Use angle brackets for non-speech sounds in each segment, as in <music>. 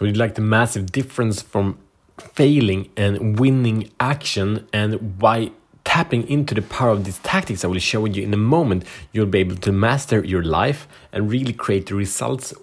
So we like the massive difference from failing and winning action and by tapping into the power of these tactics I will show you in a moment, you'll be able to master your life and really create the results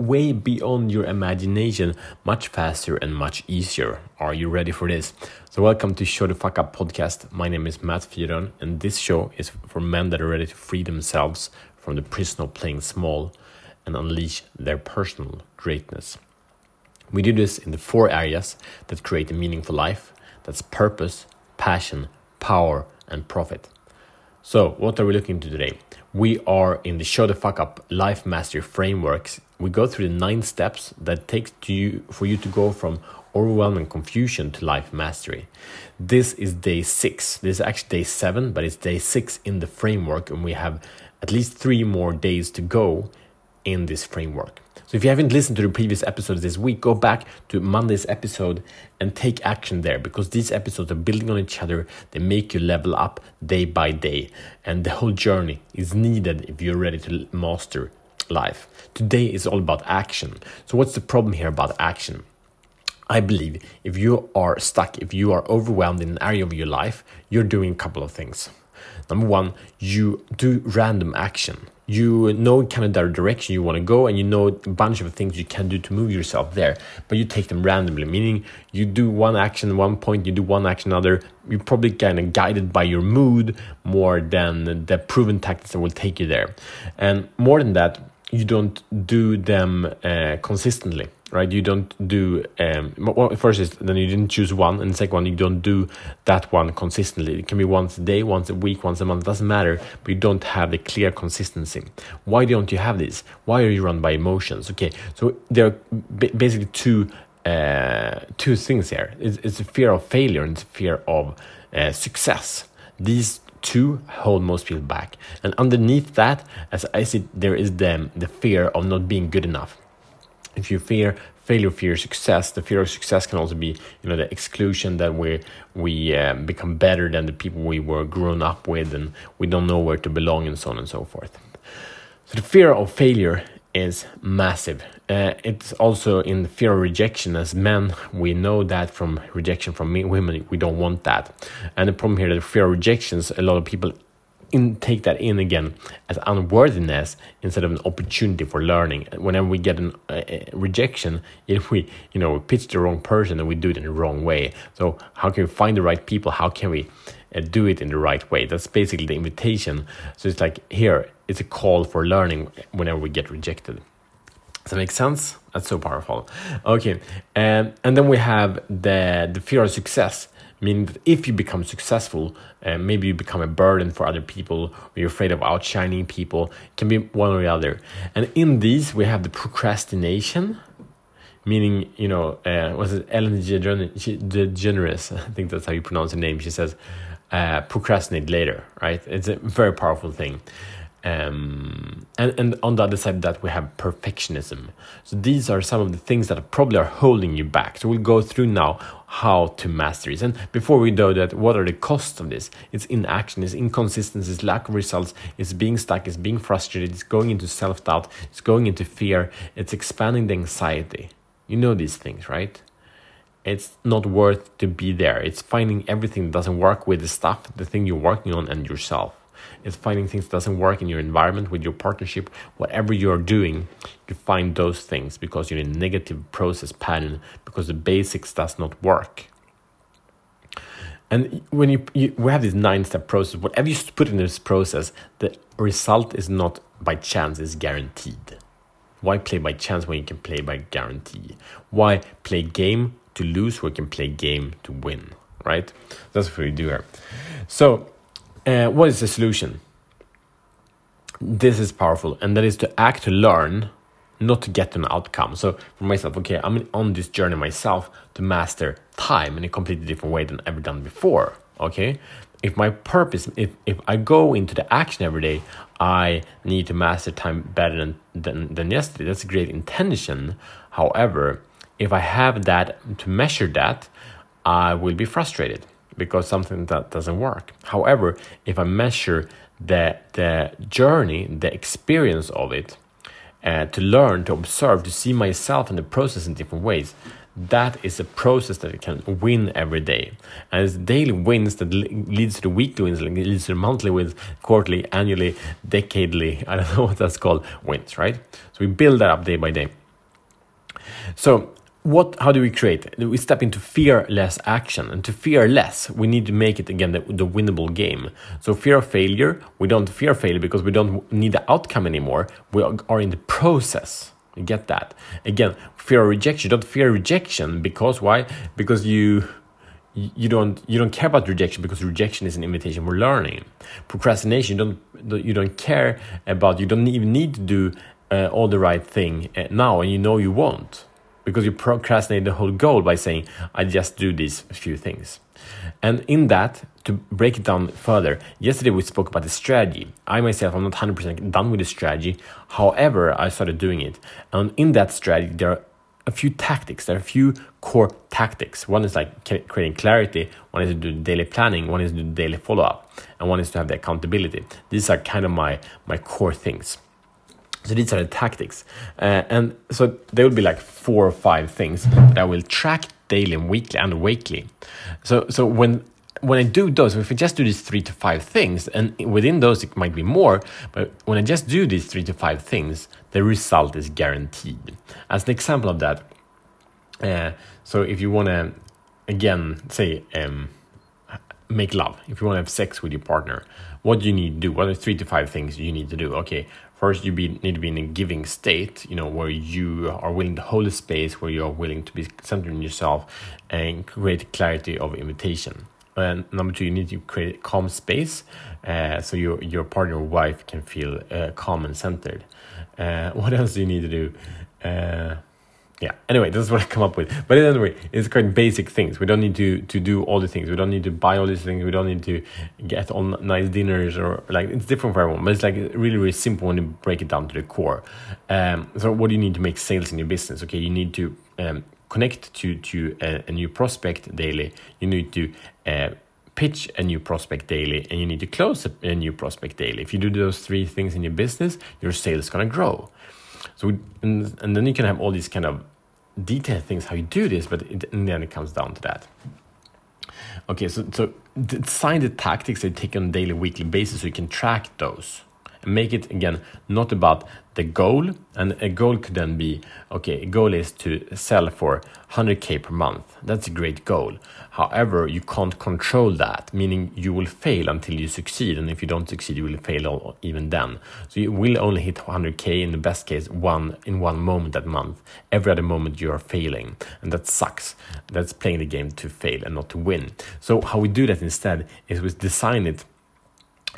way beyond your imagination much faster and much easier. Are you ready for this? So, welcome to Show the Fuck Up podcast. My name is Matt Fyron, and this show is for men that are ready to free themselves from the prison of playing small and unleash their personal greatness. We do this in the four areas that create a meaningful life that's purpose, passion, power, and profit. So, what are we looking into today? We are in the Show the Fuck Up Life Mastery Frameworks. We go through the nine steps that takes to you for you to go from overwhelming confusion to life mastery. This is day six. This is actually day seven, but it's day six in the framework, and we have at least three more days to go in this framework. So if you haven't listened to the previous episodes this week, go back to Monday's episode and take action there because these episodes are building on each other. They make you level up day by day. And the whole journey is needed if you're ready to master life. Today is all about action. So, what's the problem here about action? I believe if you are stuck, if you are overwhelmed in an area of your life, you're doing a couple of things. Number one, you do random action you know kind of the direction you want to go and you know a bunch of things you can do to move yourself there but you take them randomly. Meaning you do one action one point you do one action another you're probably kind of guided by your mood more than the proven tactics that will take you there. And more than that you don't do them uh, consistently right? You don't do um, well, first is then you didn't choose one, and second one you don't do that one consistently. It can be once a day, once a week, once a month. Doesn't matter, but you don't have the clear consistency. Why don't you have this? Why are you run by emotions? Okay, so there are basically two uh, two things here. It's, it's a fear of failure and it's fear of uh, success. These two hold most people back, and underneath that, as I see, there is the the fear of not being good enough if you fear failure, fear success, the fear of success can also be, you know, the exclusion that we we um, become better than the people we were grown up with, and we don't know where to belong, and so on and so forth. So the fear of failure is massive. Uh, it's also in the fear of rejection. As men, we know that from rejection from women, we don't want that. And the problem here, the fear of rejections, a lot of people in, take that in again as unworthiness instead of an opportunity for learning. Whenever we get a rejection, <laughs> if we you know pitch the wrong person and we do it in the wrong way, so how can we find the right people? How can we uh, do it in the right way? That's basically the invitation. So it's like here, it's a call for learning whenever we get rejected. Does that make sense? That's so powerful. Okay, and and then we have the the fear of success meaning that if you become successful, uh, maybe you become a burden for other people, or you're afraid of outshining people, it can be one or the other. And in these, we have the procrastination, meaning, you know, uh, was it Ellen DeGeneres? <laughs> I think that's how you pronounce her name. She says, uh, procrastinate later, right? It's a very powerful thing. Um, and, and on the other side of that, we have perfectionism. So these are some of the things that probably are holding you back. So we'll go through now how to master this. And before we do that, what are the costs of this? It's inaction, it's inconsistency, it's lack of results, it's being stuck, it's being frustrated, it's going into self doubt, it's going into fear, it's expanding the anxiety. You know these things, right? It's not worth to be there. It's finding everything that doesn't work with the stuff, the thing you're working on, and yourself is finding things that doesn't work in your environment with your partnership whatever you're doing you find those things because you're in a negative process pattern because the basics does not work. And when you, you we have this nine step process. Whatever you put in this process the result is not by chance is guaranteed. Why play by chance when you can play by guarantee? Why play game to lose when you can play game to win right? That's what we do here. So uh, what is the solution? This is powerful, and that is to act to learn, not to get an outcome. So for myself, okay, I'm on this journey myself to master time in a completely different way than I've ever done before. Okay, if my purpose, if if I go into the action every day, I need to master time better than than, than yesterday. That's a great intention. However, if I have that to measure that, I will be frustrated because something that doesn't work. However, if I measure the the journey, the experience of it, uh, to learn, to observe, to see myself in the process in different ways. That is a process that can win every day. And it's daily wins that leads to the weekly wins, leads to the monthly wins, quarterly, annually, decadely, <laughs> I don't know what that's called, wins, right? So we build that up day by day. So what how do we create we step into fearless action and to fear less we need to make it again the, the, winnable game. So fear of failure we don't fear failure because we don't need the outcome anymore. We are in the process. You get that? Again fear of rejection. Don't fear rejection because why? Because you you don't you don't care about rejection because rejection is an invitation for learning. Procrastination you don't you don't care about you don't even need to do uh, all the right thing uh, now and you know you won't because you procrastinate the whole goal by saying, I just do these few things. And in that, to break it down further, yesterday we spoke about the strategy. I myself, I'm not 100% done with the strategy. However, I started doing it. And in that strategy, there are a few tactics. There are a few core tactics. One is like creating clarity, one is to do daily planning, one is to do daily follow up, and one is to have the accountability. These are kind of my, my core things. So these are the tactics. Uh, and so there will be like four or five things that I will track daily and weekly and weekly. So so when when I do those, if I just do these three to five things, and within those it might be more, but when I just do these three to five things, the result is guaranteed. As an example of that, uh, so if you want to, again, say, um, make love, if you want to have sex with your partner, what do you need to do? What are three to five things you need to do? Okay, first you be, need to be in a giving state you know where you are willing to hold a space where you are willing to be centered in yourself and create clarity of invitation and number two you need to create calm space uh, so your your partner or wife can feel uh, calm and centered uh, <laughs> what else do you need to do uh, yeah. Anyway this is what i come up with. But anyway it's quite basic things. We don't need to to do all the things. We don't need to buy all these things. We don't need to get on nice dinners or like it's different for everyone but it's like really really simple when you break it down to the core. Um, so what do you need to make sales in your business? Okay you need to um, connect to to a, a, new prospect daily. You need to uh, pitch a new prospect daily and you need to close a, a new prospect daily. If you do those three things in your business your sales is going to grow. So, and, and then you can have all these kind of detailed things how you do this, but it, in the end it comes down to that. Okay, so so design the tactics that you take on a daily, weekly basis so you can track those make it again not about the goal and a goal could then be okay a goal is to sell for 100k per month. That's a great goal. However you can't control that meaning you will fail until you succeed and if you don't succeed you will fail even then. So you will only hit 100k in the best case one in one moment that month. Every other moment you are failing and that sucks. That's playing the game to fail and not to win. So how we do that instead is we design it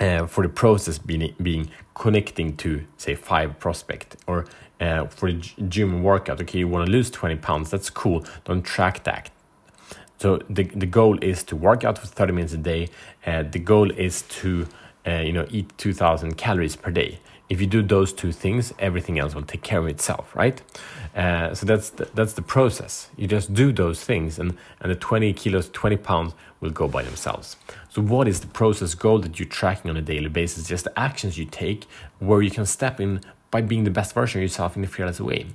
uh, for the process being, being connecting to say five prospect or uh, for the gym workout okay you want to lose 20 pounds that's cool don't track that. So the, the goal is to work out for 30 minutes a day uh, the goal is to uh, you know eat 2000 calories per day if you do those two things everything else will take care of itself right uh, so that's the, that's the process you just do those things and and the 20 kilos 20 pounds will go by themselves so what is the process goal that you're tracking on a daily basis just the actions you take where you can step in by being the best version of yourself in a fearless way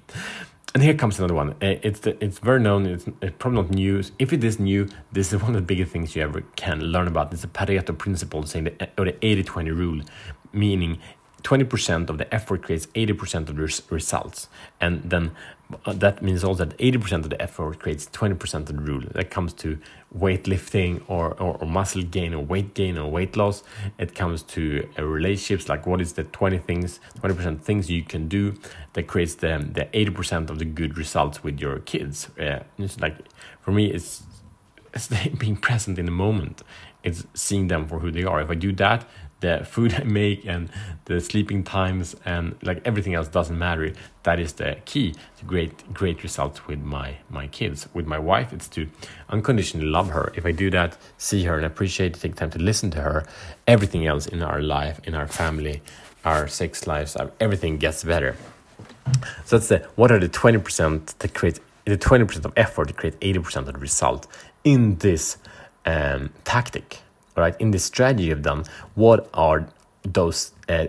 and here comes another one. Uh, it's the, it's very known. It's, it's, probably not new. If it is new, this is <laughs> one of the biggest things you ever can learn about. It's the Pareto principle, saying the, or the 80-20 rule, meaning 20% of the effort creates 80% of the res results. And then uh, that means also that 80% of the effort creates 20% of the rule. That comes to weightlifting or, or, or, muscle gain or weight gain or weight loss. It comes to uh, relationships, like what is the 20 things, 20% things you can do that creates the, the 80% of the good results with your kids. Uh, it's like, for me, it's, it's <laughs> being present in the moment. It's seeing them for who they are. If I do that, the <laughs> food I make and the sleeping times and like everything else doesn't matter. That is the key to great great results with my my kids. With my wife, it's to unconditionally love her. If I do that, see her and appreciate, take time to listen to her, everything else in our life, in our family, our sex lives, everything gets better. So that's the what are the twenty percent that create the twenty percent of effort to create eighty percent of the result in this um, tactic right in the strategy you've done what are those uh,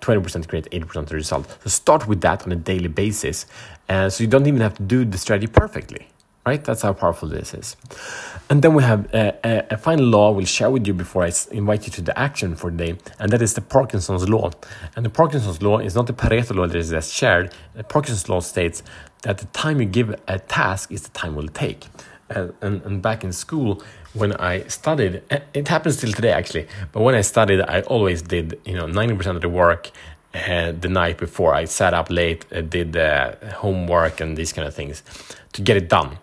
20% create 80% of the result. So start with that on a daily basis. Uh, so you don't even have to do the strategy perfectly, right? That's how powerful this is. And then we have a, a, a final law we'll share with you before I invite you to the action for the day, and that is the Parkinson's law. And the Parkinson's law is not the Pareto law that is just shared. The Parkinson's law states that the time you give a task is the time it will take. And, and, and back in school, when I studied, it happens still today actually, but when I studied, I always did, you know, 90% of the work uh, the night before. I sat up late, uh, did the homework and these kind of things to get it done.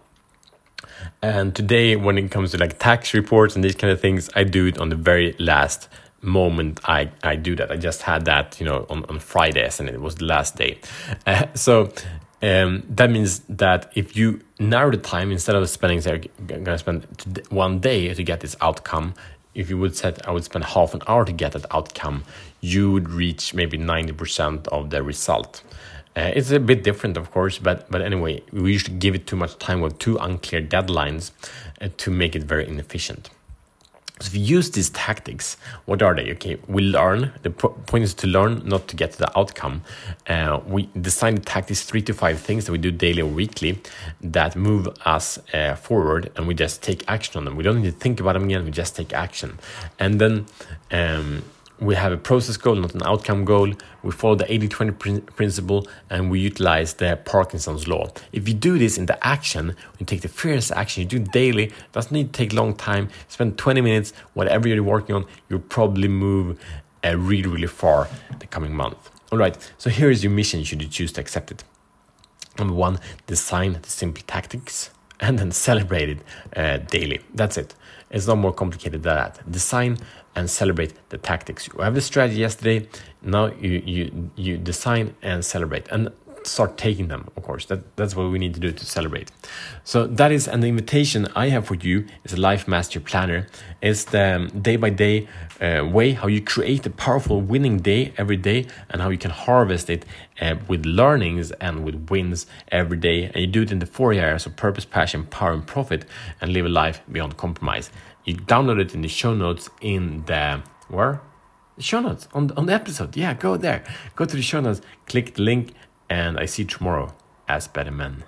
And today, when it comes to like tax reports and these kind of things, I do it on the very last moment I, I do that. I just had that, you know, on, on Fridays and it was the last day. Uh, <laughs> so um, that means that if you narrow the time instead of spending, say, I'm gonna spend one day to get this outcome, if you would set, I would spend half an hour to get that outcome, you would reach maybe 90% of the result. Uh, it's a bit different, of course, but but anyway, we usually give it too much time with too unclear deadlines uh, to make it very inefficient. So if you use these tactics, what are they? Okay, we learn. The point is to learn, not to get to the outcome. Uh, we design the tactics, three to five things that we do daily or weekly that move us uh, forward, and we just take action on them. We don't need to think about them again. We just take action, and then. Um, we have a process goal, not an outcome goal. We follow the 80 20 principle and we utilize the Parkinson's law. If you do this in the action, you take the first action, you do daily, doesn't need to take long time, spend 20 minutes, whatever you're working on, you'll probably move uh, really, really far the coming month. All right, so here is your mission should you choose to accept it. Number one, design the simple tactics and then celebrate it uh, daily. That's it. It's not more complicated than that. Design and celebrate the tactics. You have the strategy yesterday. Now you you you design and celebrate and start taking them. Of course, that that's what we need to do to celebrate. So that is an invitation I have for you. Is a life master planner. It's the day by day way how you create a powerful winning day every day and how you can harvest it uh, with learnings and with wins every day. And you do it in the four areas of purpose, passion, power, and profit, and live a life beyond compromise. You download it in the show notes in the where? Show notes on, on the episode. Yeah, go there. Go to the show notes, click the link, and I see you tomorrow as better men.